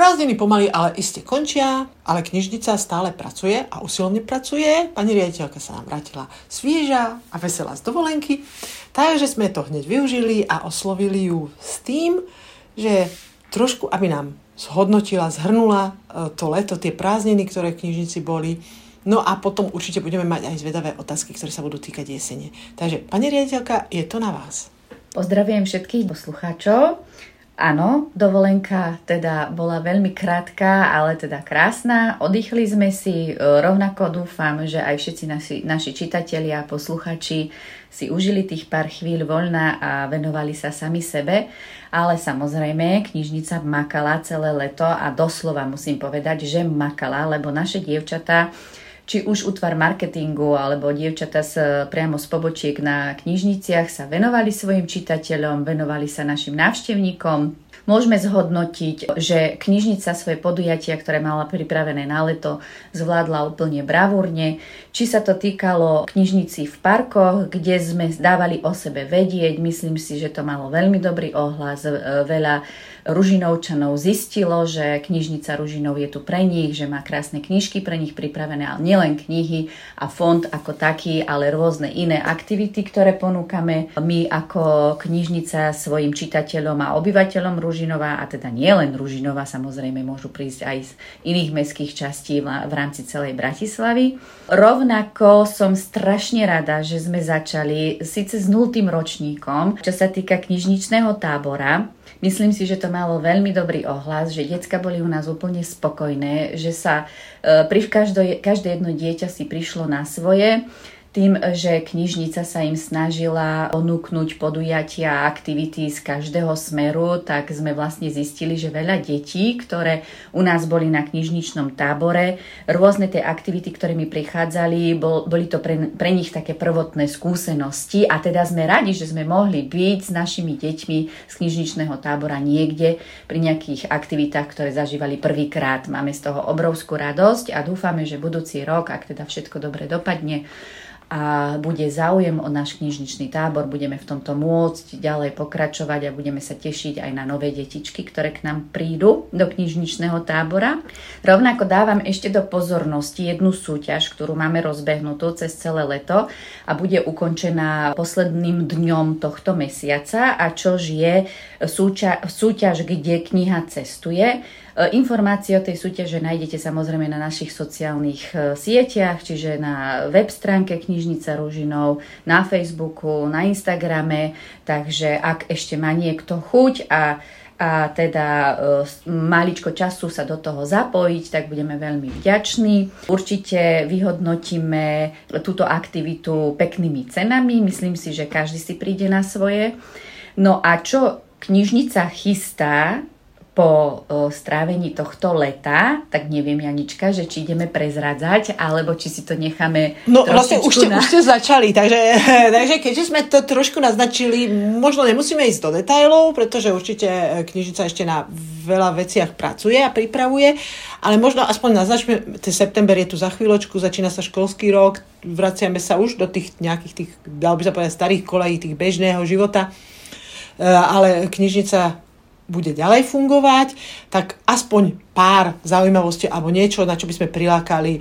Prázdniny pomaly, ale iste končia, ale knižnica stále pracuje a usilovne pracuje. Pani riaditeľka sa nám vrátila svieža a veselá z dovolenky, takže sme to hneď využili a oslovili ju s tým, že trošku, aby nám zhodnotila, zhrnula e, to leto, tie prázdniny, ktoré v knižnici boli, No a potom určite budeme mať aj zvedavé otázky, ktoré sa budú týkať jesene. Takže, pani riaditeľka, je to na vás. Pozdravujem všetkých poslucháčov. Áno, dovolenka teda bola veľmi krátka, ale teda krásna. Oddychli sme si, e, rovnako dúfam, že aj všetci naši, naši čitatelia a posluchači si užili tých pár chvíľ voľna a venovali sa sami sebe. Ale samozrejme, knižnica makala celé leto a doslova musím povedať, že makala, lebo naše dievčatá či už útvar marketingu alebo dievčata z, priamo z pobočiek na knižniciach sa venovali svojim čitateľom, venovali sa našim návštevníkom, Môžeme zhodnotiť, že knižnica svoje podujatia, ktoré mala pripravené na leto, zvládla úplne bravúrne. Či sa to týkalo knižnici v parkoch, kde sme dávali o sebe vedieť, myslím si, že to malo veľmi dobrý ohlas, veľa Ružinovčanov zistilo, že knižnica Ružinov je tu pre nich, že má krásne knižky pre nich pripravené, ale nielen knihy a fond ako taký, ale rôzne iné aktivity, ktoré ponúkame my ako knižnica svojim čitateľom a obyvateľom Ružinova, a teda nielen Ružinova, samozrejme môžu prísť aj z iných mestských častí v rámci celej Bratislavy. Rovnako som strašne rada, že sme začali síce s nultým ročníkom, čo sa týka knižničného tábora, Myslím si, že to malo veľmi dobrý ohlas, že decka boli u nás úplne spokojné, že sa e, pri každé, každé jedno dieťa si prišlo na svoje tým, že knižnica sa im snažila ponúknuť podujatia a aktivity z každého smeru, tak sme vlastne zistili, že veľa detí, ktoré u nás boli na knižničnom tábore, rôzne tie aktivity, ktoré mi prichádzali, bol, boli to pre, pre nich také prvotné skúsenosti a teda sme radi, že sme mohli byť s našimi deťmi z knižničného tábora niekde pri nejakých aktivitách, ktoré zažívali prvýkrát. Máme z toho obrovskú radosť a dúfame, že budúci rok, ak teda všetko dobre dopadne, a bude záujem o náš knižničný tábor, budeme v tomto môcť ďalej pokračovať a budeme sa tešiť aj na nové detičky, ktoré k nám prídu do knižničného tábora. Rovnako dávam ešte do pozornosti jednu súťaž, ktorú máme rozbehnutú cez celé leto a bude ukončená posledným dňom tohto mesiaca a čož je súťaž, kde kniha cestuje. E, informácie o tej súťaže nájdete samozrejme na našich sociálnych e, sieťach, čiže na web stránke Knižnica Ružinov, na Facebooku, na Instagrame, takže ak ešte má niekto chuť a a teda e, maličko času sa do toho zapojiť, tak budeme veľmi vďační. Určite vyhodnotíme túto aktivitu peknými cenami, myslím si, že každý si príde na svoje. No a čo knižnica chystá, po o, strávení tohto leta, tak neviem, Janička, že či ideme prezradzať, alebo či si to necháme No vlastne už ste, na... už ste začali, takže, takže keďže sme to trošku naznačili, možno nemusíme ísť do detajlov, pretože určite e, knižnica ešte na veľa veciach pracuje a pripravuje, ale možno aspoň naznačme, ten september je tu za chvíľočku, začína sa školský rok, vraciame sa už do tých nejakých tých, dal by sa povedať, starých kolejí, tých bežného života, e, ale knižnica bude ďalej fungovať, tak aspoň pár zaujímavostí alebo niečo, na čo by sme prilákali e,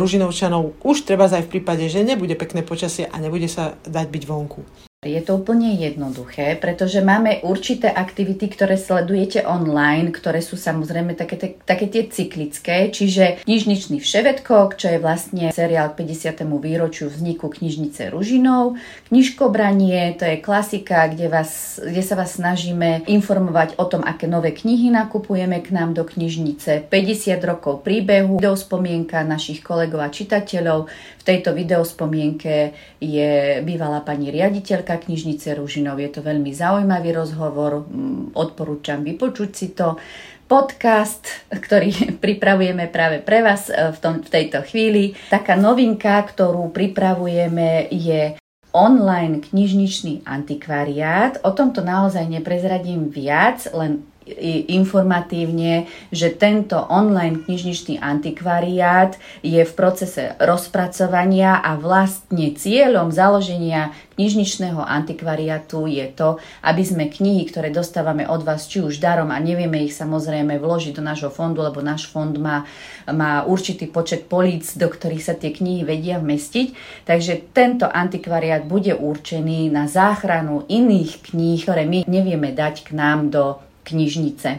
Ružinovčanov už treba aj v prípade, že nebude pekné počasie a nebude sa dať byť vonku. Je to úplne jednoduché, pretože máme určité aktivity, ktoré sledujete online, ktoré sú samozrejme také, také tie cyklické, čiže knižničný vševedkok, čo je vlastne seriál k 50. výročiu vzniku knižnice Ružinov, knižkobranie, to je klasika, kde, vás, kde sa vás snažíme informovať o tom, aké nové knihy nakupujeme k nám do knižnice, 50 rokov príbehu, videospomienka našich kolegov a čitateľov. V tejto videospomienke je bývalá pani riaditeľka Redaktorka knižnice Ružinov. Je to veľmi zaujímavý rozhovor, mm, odporúčam vypočuť si to. Podcast, ktorý pripravujeme práve pre vás e, v, tom, v tejto chvíli. Taká novinka, ktorú pripravujeme je online knižničný antikvariát. O tomto naozaj neprezradím viac, len informatívne, že tento online knižničný antikvariát je v procese rozpracovania a vlastne cieľom založenia knižničného antikvariátu je to, aby sme knihy, ktoré dostávame od vás, či už darom a nevieme ich samozrejme vložiť do nášho fondu, lebo náš fond má, má určitý počet políc, do ktorých sa tie knihy vedia vmestiť. Takže tento antikvariát bude určený na záchranu iných kníh, ktoré my nevieme dať k nám do knižnice.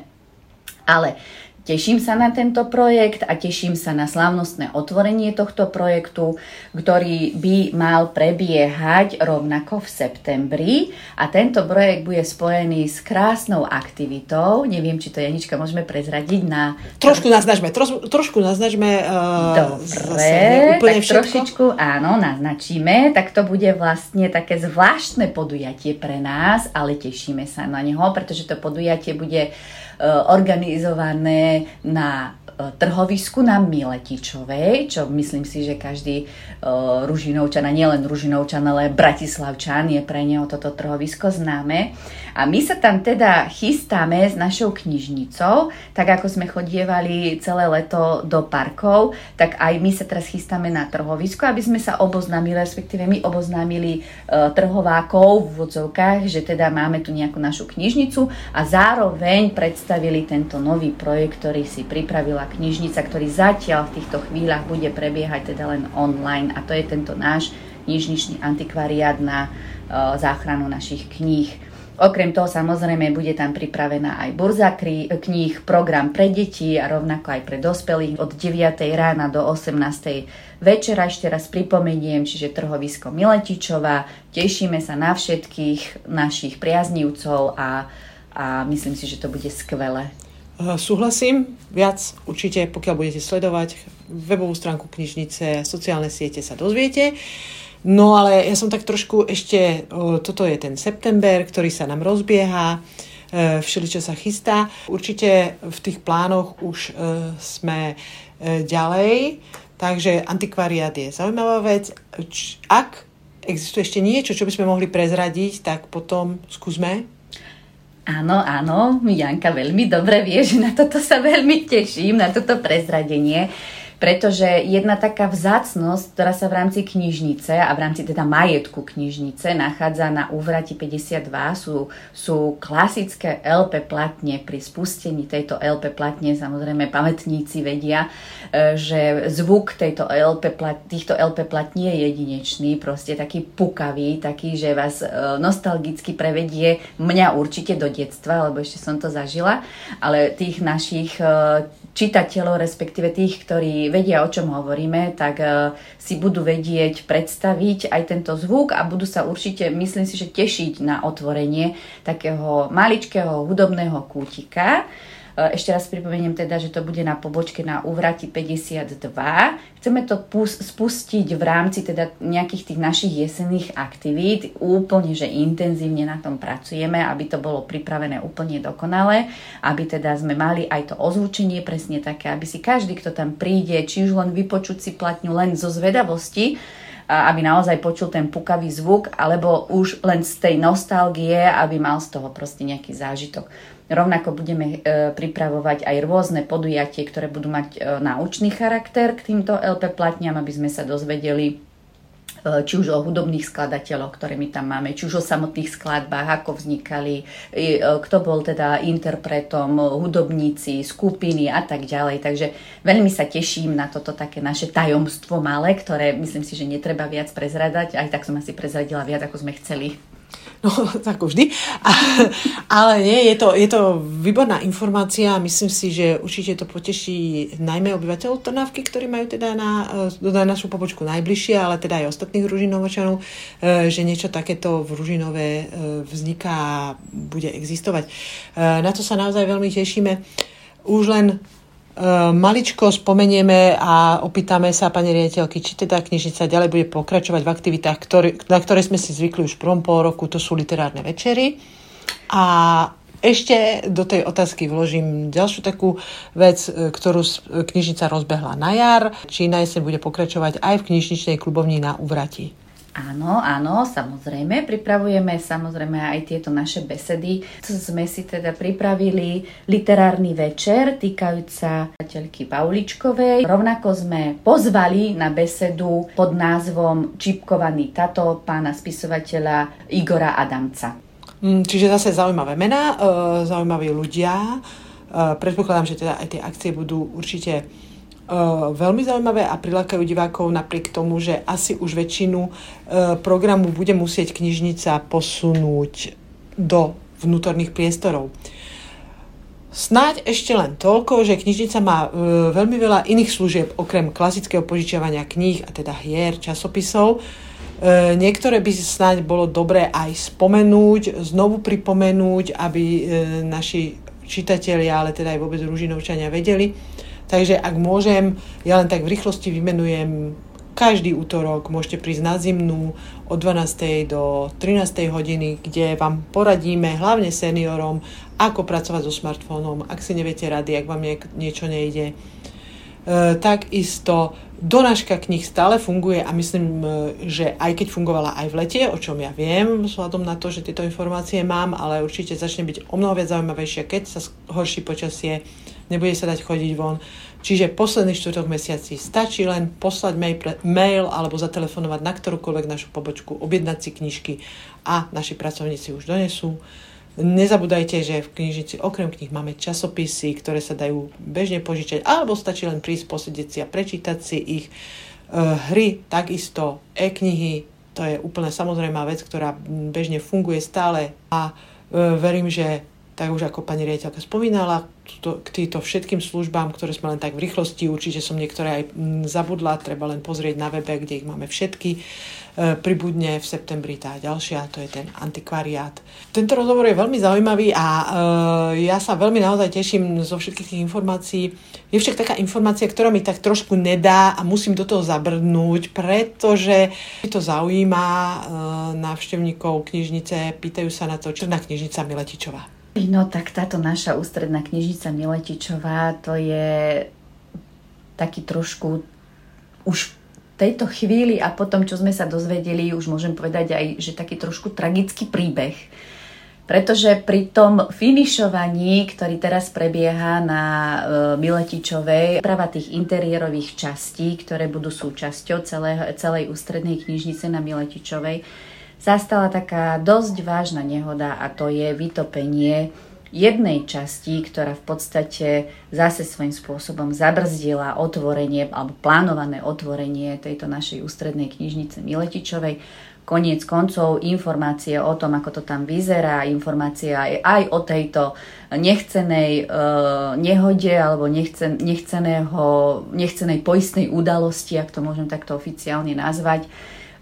Ale Teším sa na tento projekt a teším sa na slávnostné otvorenie tohto projektu, ktorý by mal prebiehať rovnako v septembri a tento projekt bude spojený s krásnou aktivitou. Neviem, či to Janička môžeme prezradiť na... Trošku naznačme, troš, trošku naznačme. Uh, Dobre, tak všetko. trošičku áno, naznačíme. Tak to bude vlastne také zvláštne podujatie pre nás, ale tešíme sa na neho, pretože to podujatie bude organizované na trhovisku na Miletičovej, čo myslím si, že každý uh, Ružinovčan, a nielen Ružinovčan, ale Bratislavčan je pre neho toto trhovisko známe. A my sa tam teda chystáme s našou knižnicou, tak ako sme chodievali celé leto do parkov, tak aj my sa teraz chystáme na trhovisko, aby sme sa oboznámili, respektíve my oboznámili uh, trhovákov v vodzovkách, že teda máme tu nejakú našu knižnicu a zároveň predstavili tento nový projekt, ktorý si pripravila knižnica, ktorý zatiaľ v týchto chvíľach bude prebiehať teda len online a to je tento náš knižničný antikvariát na uh, záchranu našich kníh. Okrem toho samozrejme bude tam pripravená aj burza kníh, program pre deti a rovnako aj pre dospelých od 9. rána do 18. večera. Ešte raz pripomeniem, čiže trhovisko Miletičova. Tešíme sa na všetkých našich priaznívcov a, a myslím si, že to bude skvelé. Súhlasím, viac určite, pokiaľ budete sledovať webovú stránku knižnice, sociálne siete sa dozviete. No ale ja som tak trošku ešte, toto je ten september, ktorý sa nám rozbieha, e, všeličo sa chystá. Určite v tých plánoch už e, sme ďalej, takže antikvariát je zaujímavá vec. Ak existuje ešte niečo, čo by sme mohli prezradiť, tak potom skúsme. Áno, áno, Janka veľmi dobre vie, že na toto sa veľmi teším, na toto prezradenie pretože jedna taká vzácnosť, ktorá sa v rámci knižnice a v rámci teda majetku knižnice nachádza na úvrati 52 sú, sú klasické LP platne. Pri spustení tejto LP platne samozrejme pamätníci vedia, e, že zvuk tejto LP plat, týchto LP platní je jedinečný, proste taký pukavý, taký, že vás e, nostalgicky prevedie mňa určite do detstva, lebo ešte som to zažila, ale tých našich e, čitateľov, respektíve tých, ktorí vedia, o čom hovoríme, tak uh, si budú vedieť predstaviť aj tento zvuk a budú sa určite, myslím si, že tešiť na otvorenie takého maličkého hudobného kútika. Eh, ešte raz pripomeniem teda, že to bude na pobočke na Uvrati 52. Chceme to spustiť v rámci teda nejakých tých našich jesenných aktivít. Úplne, že intenzívne na tom pracujeme, aby to bolo pripravené úplne dokonale, aby teda sme mali aj to ozvučenie presne také, aby si každý, kto tam príde, či už len vypočuť si platňu len zo zvedavosti, aby naozaj počul ten pukavý zvuk, alebo už len z tej nostalgie, aby mal z toho proste nejaký zážitok. Rovnako budeme e, pripravovať aj rôzne podujatie, ktoré budú mať e, náučný charakter k týmto LP platňam, aby sme sa dozvedeli e, či už o hudobných skladateľoch, ktoré my tam máme, či už o samotných skladbách, ako vznikali, kto bol teda interpretom, hudobníci, skupiny a tak ďalej. Takže veľmi sa teším na toto také naše tajomstvo malé, ktoré myslím si, že netreba viac prezradať. Aj tak som asi prezradila viac, ako sme chceli. No, tak vždy. Ale nie, je to, je to výborná informácia. Myslím si, že určite to poteší najmä obyvateľov Trnávky, ktorí majú teda na, na našu pobočku najbližšie, ale teda aj ostatných Ružinovočanov, e, že niečo takéto v Ružinové e, vzniká a bude existovať. E, na to sa naozaj veľmi tešíme. Už len maličko spomenieme a opýtame sa pani riaditeľky, či teda knižnica ďalej bude pokračovať v aktivitách, ktorý, na ktoré sme si zvykli už v prvom pol roku, to sú literárne večery. A ešte do tej otázky vložím ďalšiu takú vec, e, ktorú knižnica rozbehla na jar, či na jeseň bude pokračovať aj v knižničnej klubovni na Uvrati. Áno, áno, samozrejme. Pripravujeme samozrejme aj tieto naše besedy. Sme si teda pripravili literárny večer týkajúca teľky Pauličkovej. Rovnako sme pozvali na besedu pod názvom Čipkovaný tato pána spisovateľa Igora Adamca. Mm, čiže zase zaujímavé mená, e, zaujímaví ľudia. E, predpokladám, že teda aj tie akcie budú určite veľmi zaujímavé a prilákajú divákov napriek tomu, že asi už väčšinu programu bude musieť knižnica posunúť do vnútorných priestorov. Snáď ešte len toľko, že knižnica má veľmi veľa iných služieb okrem klasického požičiavania kníh a teda hier, časopisov. Niektoré by snáď bolo dobré aj spomenúť, znovu pripomenúť, aby naši čitatelia, ale teda aj vôbec Ružinovčania vedeli, Takže ak môžem, ja len tak v rýchlosti vymenujem každý útorok môžete prísť na zimnú od 12. do 13. hodiny, kde vám poradíme, hlavne seniorom, ako pracovať so smartfónom, ak si neviete rady, ak vám niečo nejde. E, takisto donáška knih stále funguje a myslím, e, že aj keď fungovala aj v lete, o čom ja viem, vzhľadom na to, že tieto informácie mám, ale určite začne byť o mnoho viac zaujímavejšie, keď sa horší počasie nebude sa dať chodiť von. Čiže posledný štvrtok mesiaci stačí len poslať mail, alebo zatelefonovať na ktorúkoľvek našu pobočku, objednať si knižky a naši pracovníci už donesú. Nezabúdajte, že v knižnici okrem knih máme časopisy, ktoré sa dajú bežne požičať, alebo stačí len prísť, posedieť si a prečítať si ich. E, hry, takisto e-knihy, to je úplne samozrejmá vec, ktorá bežne funguje stále a e, verím, že tak už ako pani riaditeľka spomínala, to, k týmto všetkým službám, ktoré sme len tak v rýchlosti, určite som niektoré aj mm, zabudla, treba len pozrieť na webe, kde ich máme všetky. E, pribudne v septembri tá ďalšia, to je ten antikvariát. Tento rozhovor je veľmi zaujímavý a e, ja sa veľmi naozaj teším zo všetkých tých informácií. Je však taká informácia, ktorá mi tak trošku nedá a musím do toho zabrnúť, pretože mi to zaujíma e, návštevníkov knižnice, pýtajú sa na to, na knižnica Miletičová. No tak táto naša ústredná knižnica Miletičová, to je taký trošku už v tejto chvíli a potom, čo sme sa dozvedeli, už môžem povedať aj, že taký trošku tragický príbeh. Pretože pri tom finišovaní, ktorý teraz prebieha na e, Miletičovej, práva tých interiérových častí, ktoré budú súčasťou celé, celej ústrednej knižnice na Miletičovej, zastala taká dosť vážna nehoda a to je vytopenie jednej časti, ktorá v podstate zase svojím spôsobom zabrzdila otvorenie alebo plánované otvorenie tejto našej ústrednej knižnice Miletičovej. Koniec koncov informácie o tom, ako to tam vyzerá, informácie aj, o tejto nechcenej e, nehode alebo nechcen, nechceného, nechcenej poistnej udalosti, ak to môžem takto oficiálne nazvať,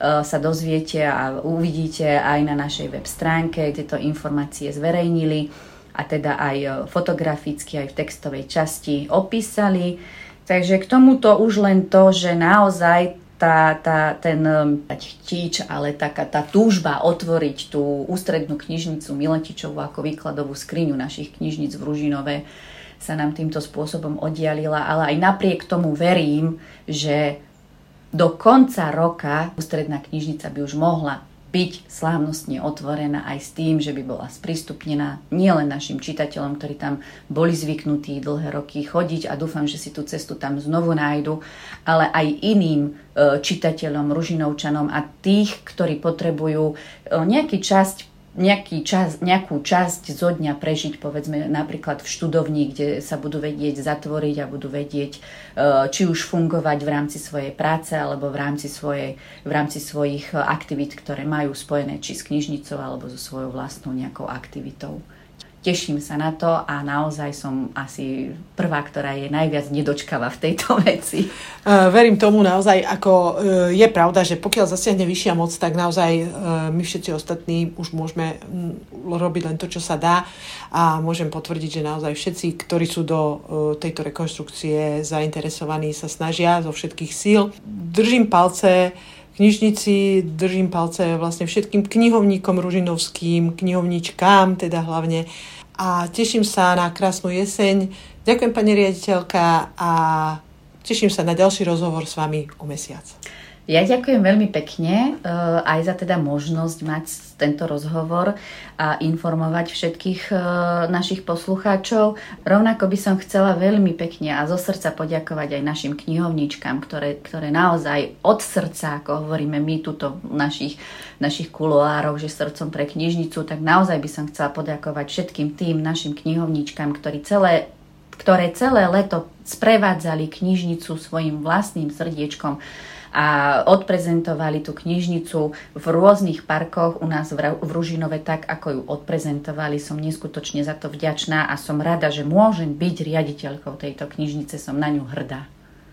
sa dozviete a uvidíte aj na našej web stránke, tieto informácie zverejnili a teda aj e, fotograficky, aj v textovej časti opísali. Takže k tomuto už len to, že naozaj tá, tá, ten e, chtíč, ale taká tá túžba otvoriť tú ústrednú knižnicu Miletičovú ako výkladovú skriňu našich knižnic v Ružinove sa nám týmto spôsobom oddialila, ale aj napriek tomu verím, že do konca roka ústredná knižnica by už mohla byť slávnostne otvorená aj s tým, že by bola sprístupnená nielen našim čitateľom, ktorí tam boli zvyknutí dlhé roky chodiť a dúfam, že si tú cestu tam znovu nájdu, ale aj iným e, čitateľom, ružinovčanom a tých, ktorí potrebujú e, nejaký časť nejaký čas, nejakú časť zo dňa prežiť, povedzme napríklad v študovni, kde sa budú vedieť zatvoriť a budú vedieť e, či už fungovať v rámci svojej práce alebo v rámci, svojej, v rámci svojich aktivít, ktoré majú spojené či s knižnicou alebo so svojou vlastnou nejakou aktivitou teším sa na to a naozaj som asi prvá, ktorá je najviac nedočkavá v tejto veci. Uh, verím tomu naozaj, ako uh, je pravda, že pokiaľ zasiahne vyššia moc, tak naozaj uh, my všetci ostatní už môžeme um, robiť len to, čo sa dá a môžem potvrdiť, že naozaj všetci, ktorí sú do tejto rekonštrukcie zainteresovaní, sa snažia zo všetkých síl. Držím palce knižnici, držím palce vlastne všetkým knihovníkom ružinovským, knihovničkám teda hlavne a teším sa na krásnu jeseň. Ďakujem pani riaditeľka a teším sa na ďalší rozhovor s vami o mesiac. Ja ďakujem veľmi pekne e, aj za teda možnosť mať tento rozhovor a informovať všetkých e, našich poslucháčov. Rovnako by som chcela veľmi pekne a zo srdca poďakovať aj našim knihovničkám, ktoré, ktoré naozaj od srdca, ako hovoríme my tuto v našich, našich kuloároch, že srdcom pre knižnicu, tak naozaj by som chcela poďakovať všetkým tým našim knihovničkám, ktorí celé ktoré celé leto sprevádzali knižnicu svojim vlastným srdiečkom a odprezentovali tú knižnicu v rôznych parkoch u nás v Ružinove tak, ako ju odprezentovali. Som neskutočne za to vďačná a som rada, že môžem byť riaditeľkou tejto knižnice, som na ňu hrdá.